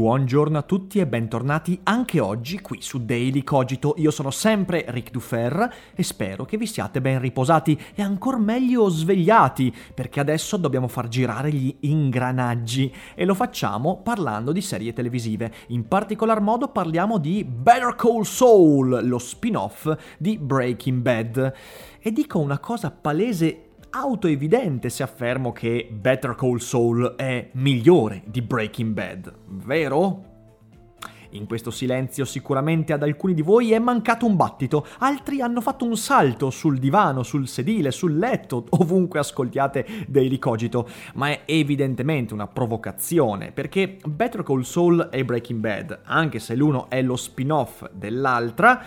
Buongiorno a tutti e bentornati anche oggi qui su Daily Cogito. Io sono sempre Ric Dufer e spero che vi siate ben riposati e ancora meglio svegliati, perché adesso dobbiamo far girare gli ingranaggi e lo facciamo parlando di serie televisive. In particolar modo parliamo di Better Call Saul, lo spin-off di Breaking Bad. E dico una cosa palese autoevidente se affermo che Better Call Saul è migliore di Breaking Bad, vero? In questo silenzio sicuramente ad alcuni di voi è mancato un battito, altri hanno fatto un salto sul divano, sul sedile, sul letto, ovunque ascoltiate Daily Cogito, ma è evidentemente una provocazione, perché Better Call Saul e Breaking Bad, anche se l'uno è lo spin-off dell'altra,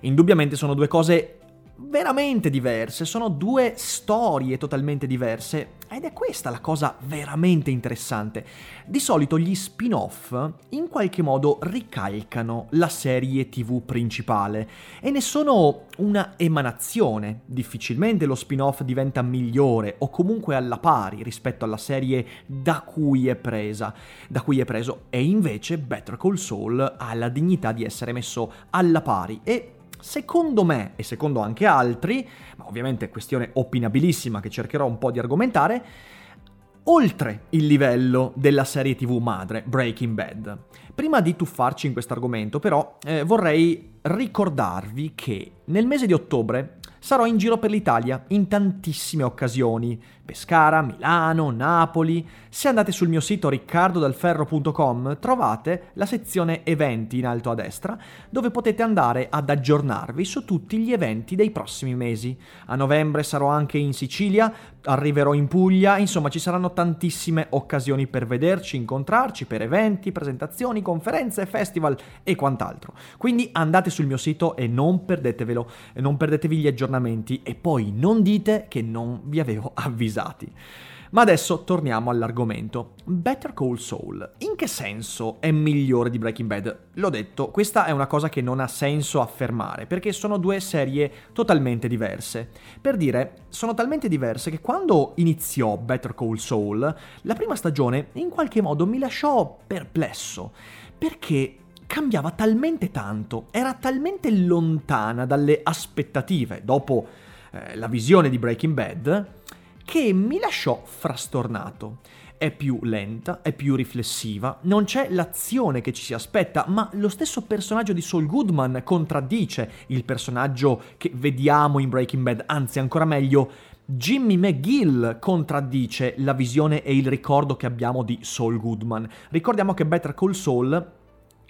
indubbiamente sono due cose veramente diverse, sono due storie totalmente diverse ed è questa la cosa veramente interessante. Di solito gli spin-off in qualche modo ricalcano la serie tv principale e ne sono una emanazione. Difficilmente lo spin-off diventa migliore o comunque alla pari rispetto alla serie da cui è presa, da cui è preso e invece Better Call Saul ha la dignità di essere messo alla pari e Secondo me, e secondo anche altri, ma ovviamente è questione opinabilissima che cercherò un po' di argomentare, oltre il livello della serie tv madre Breaking Bad. Prima di tuffarci in questo argomento, però, eh, vorrei ricordarvi che nel mese di ottobre sarò in giro per l'Italia in tantissime occasioni. Pescara, Milano, Napoli. Se andate sul mio sito riccardodalferro.com trovate la sezione eventi in alto a destra dove potete andare ad aggiornarvi su tutti gli eventi dei prossimi mesi. A novembre sarò anche in Sicilia, arriverò in Puglia, insomma ci saranno tantissime occasioni per vederci, incontrarci, per eventi, presentazioni, conferenze, festival e quant'altro. Quindi andate sul mio sito e non perdetevelo, non perdetevi gli aggiornamenti e poi non dite che non vi avevo avvisati. Ma adesso torniamo all'argomento. Better Call Saul. In che senso è migliore di Breaking Bad? L'ho detto, questa è una cosa che non ha senso affermare, perché sono due serie totalmente diverse. Per dire, sono talmente diverse che quando iniziò Better Call Saul, la prima stagione in qualche modo mi lasciò perplesso, perché cambiava talmente tanto, era talmente lontana dalle aspettative dopo eh, la visione di Breaking Bad, che mi lasciò frastornato. È più lenta, è più riflessiva, non c'è l'azione che ci si aspetta, ma lo stesso personaggio di Saul Goodman contraddice il personaggio che vediamo in Breaking Bad, anzi ancora meglio, Jimmy McGill contraddice la visione e il ricordo che abbiamo di Saul Goodman. Ricordiamo che Better Call Saul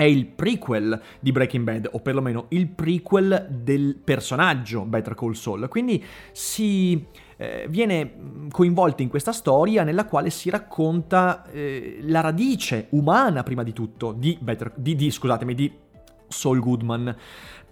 è il prequel di Breaking Bad, o perlomeno il prequel del personaggio Better Call Saul. Quindi si eh, viene coinvolto in questa storia nella quale si racconta eh, la radice umana, prima di tutto, di, Better, di, di, scusatemi, di Saul Goodman.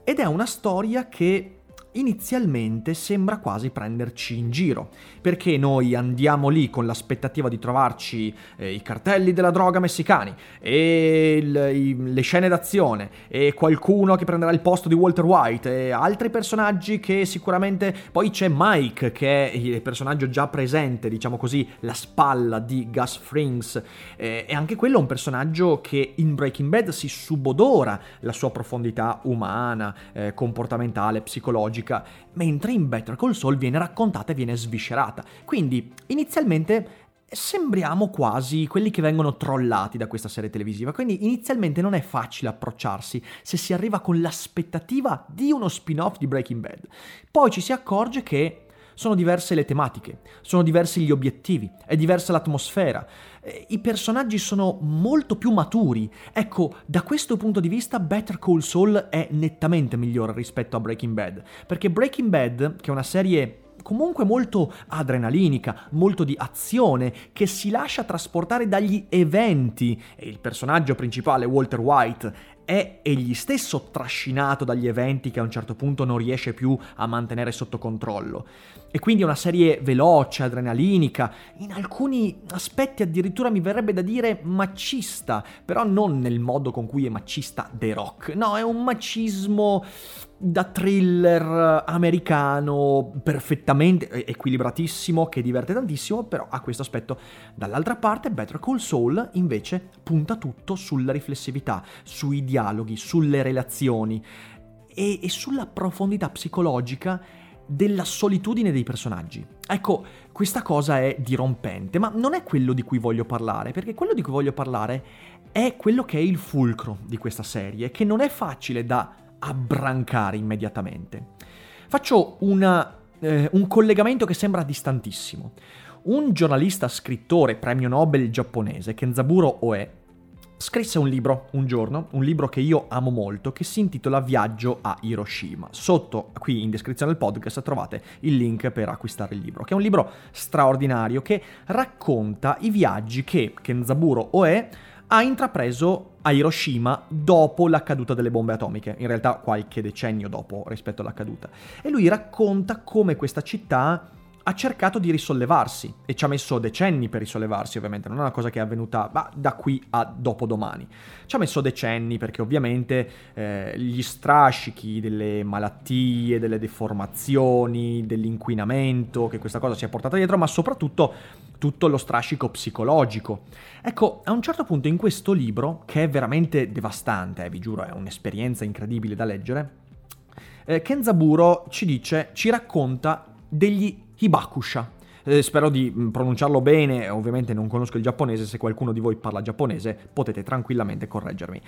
Ed è una storia che inizialmente sembra quasi prenderci in giro, perché noi andiamo lì con l'aspettativa di trovarci eh, i cartelli della droga messicani e il, i, le scene d'azione e qualcuno che prenderà il posto di Walter White e altri personaggi che sicuramente poi c'è Mike che è il personaggio già presente, diciamo così, la spalla di Gus Frings eh, e anche quello è un personaggio che in Breaking Bad si subodora la sua profondità umana, eh, comportamentale, psicologica logica, mentre in Better Call Saul viene raccontata e viene sviscerata. Quindi, inizialmente sembriamo quasi quelli che vengono trollati da questa serie televisiva, quindi inizialmente non è facile approcciarsi se si arriva con l'aspettativa di uno spin-off di Breaking Bad. Poi ci si accorge che sono diverse le tematiche, sono diversi gli obiettivi, è diversa l'atmosfera, eh, i personaggi sono molto più maturi. Ecco, da questo punto di vista Better Call Saul è nettamente migliore rispetto a Breaking Bad, perché Breaking Bad, che è una serie comunque molto adrenalinica, molto di azione, che si lascia trasportare dagli eventi e il personaggio principale, Walter White, è egli stesso trascinato dagli eventi che a un certo punto non riesce più a mantenere sotto controllo. E quindi è una serie veloce, adrenalinica, in alcuni aspetti addirittura mi verrebbe da dire macista, però non nel modo con cui è macista The Rock, no, è un macismo da thriller americano perfettamente equilibratissimo che diverte tantissimo però ha questo aspetto. Dall'altra parte Better Call Saul invece punta tutto sulla riflessività sui dialoghi sulle relazioni e, e sulla profondità psicologica della solitudine dei personaggi. Ecco, questa cosa è dirompente, ma non è quello di cui voglio parlare, perché quello di cui voglio parlare è quello che è il fulcro di questa serie, che non è facile da abbrancare immediatamente. Faccio una, eh, un collegamento che sembra distantissimo. Un giornalista scrittore premio Nobel giapponese, Kenzaburo Oe, scrisse un libro un giorno, un libro che io amo molto, che si intitola Viaggio a Hiroshima. Sotto, qui in descrizione del podcast, trovate il link per acquistare il libro, che è un libro straordinario che racconta i viaggi che Kenzaburo Oe ha intrapreso a Hiroshima dopo la caduta delle bombe atomiche, in realtà qualche decennio dopo rispetto alla caduta. E lui racconta come questa città ha cercato di risollevarsi e ci ha messo decenni per risollevarsi ovviamente, non è una cosa che è avvenuta bah, da qui a dopodomani. Ci ha messo decenni perché ovviamente eh, gli strascichi delle malattie, delle deformazioni, dell'inquinamento, che questa cosa si è portata dietro, ma soprattutto tutto lo strascico psicologico. Ecco, a un certo punto in questo libro, che è veramente devastante, eh, vi giuro, è un'esperienza incredibile da leggere, eh, Kenzaburo ci dice, ci racconta degli Hibakusha. Eh, spero di mm, pronunciarlo bene, ovviamente non conosco il giapponese, se qualcuno di voi parla giapponese potete tranquillamente correggermi.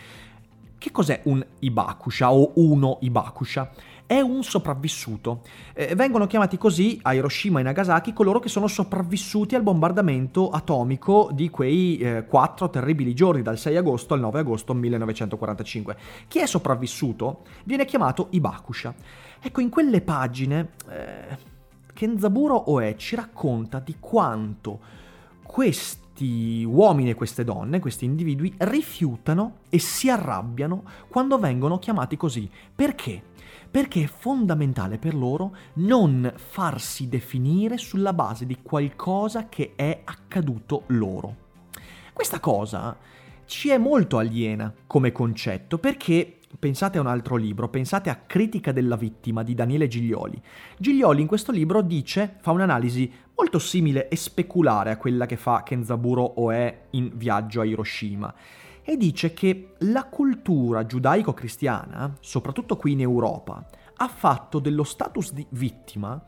Che cos'è un Ibakusha o uno Ibakusha? È un sopravvissuto. Eh, vengono chiamati così a Hiroshima e Nagasaki coloro che sono sopravvissuti al bombardamento atomico di quei eh, quattro terribili giorni, dal 6 agosto al 9 agosto 1945. Chi è sopravvissuto viene chiamato Ibakusha. Ecco, in quelle pagine... Eh, Kenzaburo Oe ci racconta di quanto questi uomini e queste donne, questi individui, rifiutano e si arrabbiano quando vengono chiamati così. Perché? Perché è fondamentale per loro non farsi definire sulla base di qualcosa che è accaduto loro. Questa cosa ci è molto aliena come concetto perché Pensate a un altro libro, pensate a Critica della vittima di Daniele Giglioli. Giglioli in questo libro dice, fa un'analisi molto simile e speculare a quella che fa Kenzaburo Oe in Viaggio a Hiroshima e dice che la cultura giudaico-cristiana, soprattutto qui in Europa, ha fatto dello status di vittima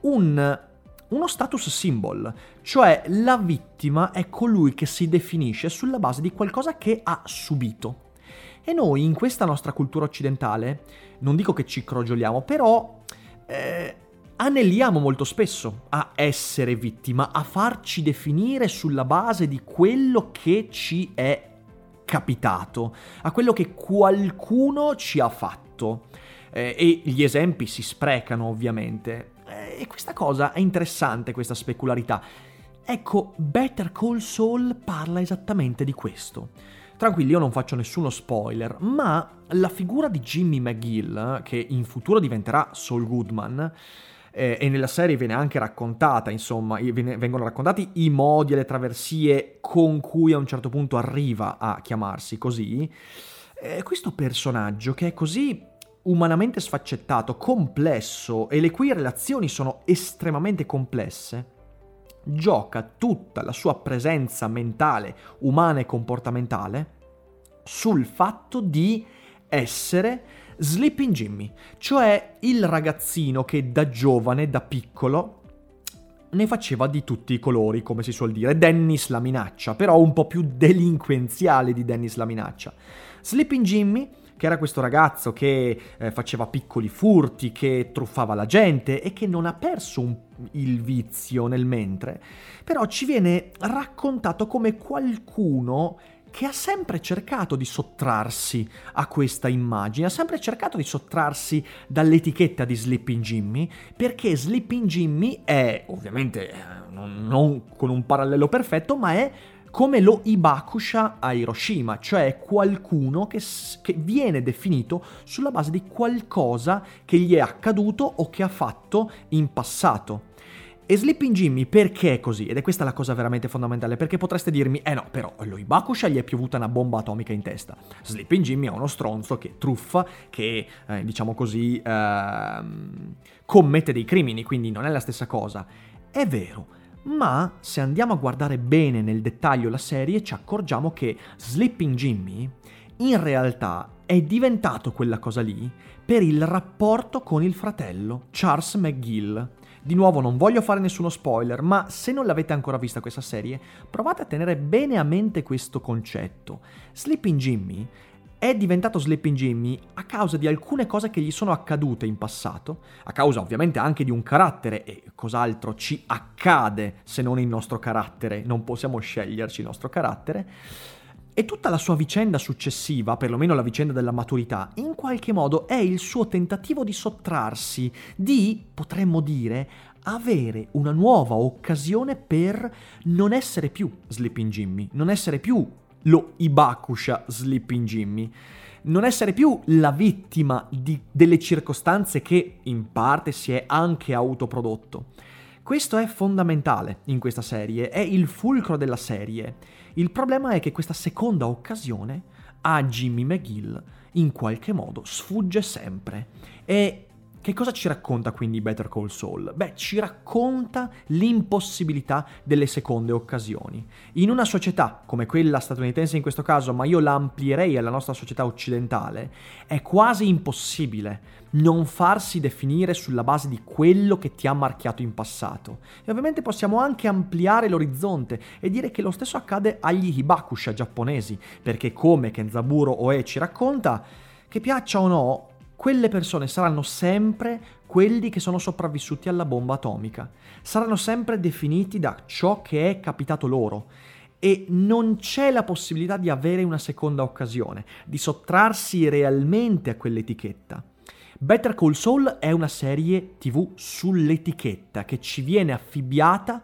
un, uno status symbol, cioè la vittima è colui che si definisce sulla base di qualcosa che ha subito. E noi in questa nostra cultura occidentale, non dico che ci crogioliamo, però eh, anelliamo molto spesso a essere vittima, a farci definire sulla base di quello che ci è capitato, a quello che qualcuno ci ha fatto. Eh, e gli esempi si sprecano ovviamente. Eh, e questa cosa è interessante, questa specularità. Ecco, Better Call Saul parla esattamente di questo Tranquilli, io non faccio nessuno spoiler, ma la figura di Jimmy McGill, che in futuro diventerà Saul Goodman, eh, e nella serie viene anche raccontata, insomma, vengono raccontati i modi e le traversie con cui a un certo punto arriva a chiamarsi così. Eh, questo personaggio che è così umanamente sfaccettato, complesso e le cui relazioni sono estremamente complesse, gioca tutta la sua presenza mentale, umana e comportamentale sul fatto di essere Sleeping Jimmy, cioè il ragazzino che da giovane, da piccolo, ne faceva di tutti i colori, come si suol dire. Dennis la minaccia, però un po' più delinquenziale di Dennis la minaccia. Sleeping Jimmy che era questo ragazzo che eh, faceva piccoli furti, che truffava la gente e che non ha perso un, il vizio nel mentre, però ci viene raccontato come qualcuno che ha sempre cercato di sottrarsi a questa immagine, ha sempre cercato di sottrarsi dall'etichetta di Sleeping Jimmy, perché Sleeping Jimmy è, ovviamente eh, non, non con un parallelo perfetto, ma è come lo Ibakusha a Hiroshima, cioè qualcuno che, che, viene definito sulla base di qualcosa che gli è accaduto o che ha fatto in passato. E Sleeping Jimmy perché è così? Ed è questa la cosa veramente fondamentale, perché potreste dirmi, eh no, però lo Ibakusha gli è piovuta una bomba atomica in testa. Sleeping Jimmy è uno stronzo che truffa, che, eh, diciamo così, eh, commette dei crimini, quindi non è la stessa cosa. È vero, ma se andiamo a guardare bene nel dettaglio la serie ci accorgiamo che Sleeping Jimmy in realtà è diventato quella cosa lì per il rapporto con il fratello, Charles McGill. Di nuovo non voglio fare nessuno spoiler, ma se non l'avete ancora vista questa serie, provate a tenere bene a mente questo concetto. Sleeping Jimmy è diventato Sleeping Jimmy a causa di alcune cose che gli sono accadute in passato, a causa ovviamente anche di un carattere e cos'altro ci accade se non il nostro carattere, non possiamo sceglierci il nostro carattere. E tutta la sua vicenda successiva, perlomeno la vicenda della maturità, in qualche modo è il suo tentativo di sottrarsi, di, potremmo dire, avere una nuova occasione per non essere più Sleeping Jimmy, non essere più lo Ibakusha Sleeping Jimmy, non essere più la vittima di, delle circostanze che in parte si è anche autoprodotto. Questo è fondamentale in questa serie, è il fulcro della serie. Il problema è che questa seconda occasione a Jimmy McGill in qualche modo sfugge sempre. E che cosa ci racconta quindi Better Call Saul? Beh, ci racconta l'impossibilità delle seconde occasioni. In una società come quella statunitense in questo caso, ma io la amplierei alla nostra società occidentale, è quasi impossibile non farsi definire sulla base di quello che ti ha marchiato in passato. E ovviamente possiamo anche ampliare l'orizzonte e dire che lo stesso accade agli hibakusha giapponesi, perché come Kenzaburo Oe ci racconta, che piaccia o no, quelle persone saranno sempre quelli che sono sopravvissuti alla bomba atomica, saranno sempre definiti da ciò che è capitato loro e non c'è la possibilità di avere una seconda occasione, di sottrarsi realmente a quell'etichetta. Better Call Saul è una serie tv sull'etichetta che ci viene affibbiata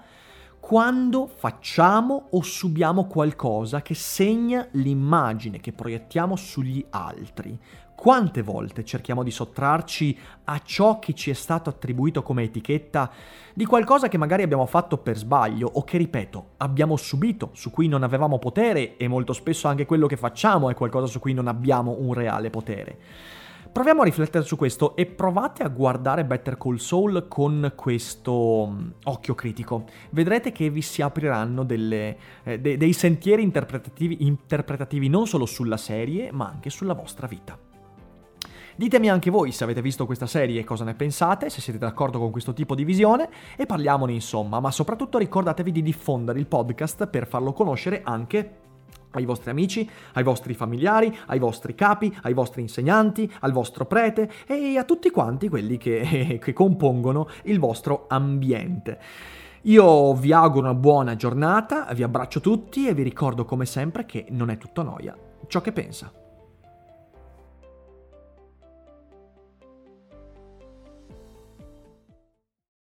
quando facciamo o subiamo qualcosa che segna l'immagine che proiettiamo sugli altri. Quante volte cerchiamo di sottrarci a ciò che ci è stato attribuito come etichetta di qualcosa che magari abbiamo fatto per sbaglio o che, ripeto, abbiamo subito, su cui non avevamo potere e molto spesso anche quello che facciamo è qualcosa su cui non abbiamo un reale potere. Proviamo a riflettere su questo e provate a guardare Better Call Saul con questo mm, occhio critico. Vedrete che vi si apriranno delle, eh, de- dei sentieri interpretativi, interpretativi non solo sulla serie, ma anche sulla vostra vita. Ditemi anche voi se avete visto questa serie e cosa ne pensate, se siete d'accordo con questo tipo di visione e parliamone insomma, ma soprattutto ricordatevi di diffondere il podcast per farlo conoscere anche ai vostri amici, ai vostri familiari, ai vostri capi, ai vostri insegnanti, al vostro prete e a tutti quanti quelli che, che compongono il vostro ambiente. Io vi auguro una buona giornata, vi abbraccio tutti e vi ricordo come sempre che non è tutto noia ciò che pensa.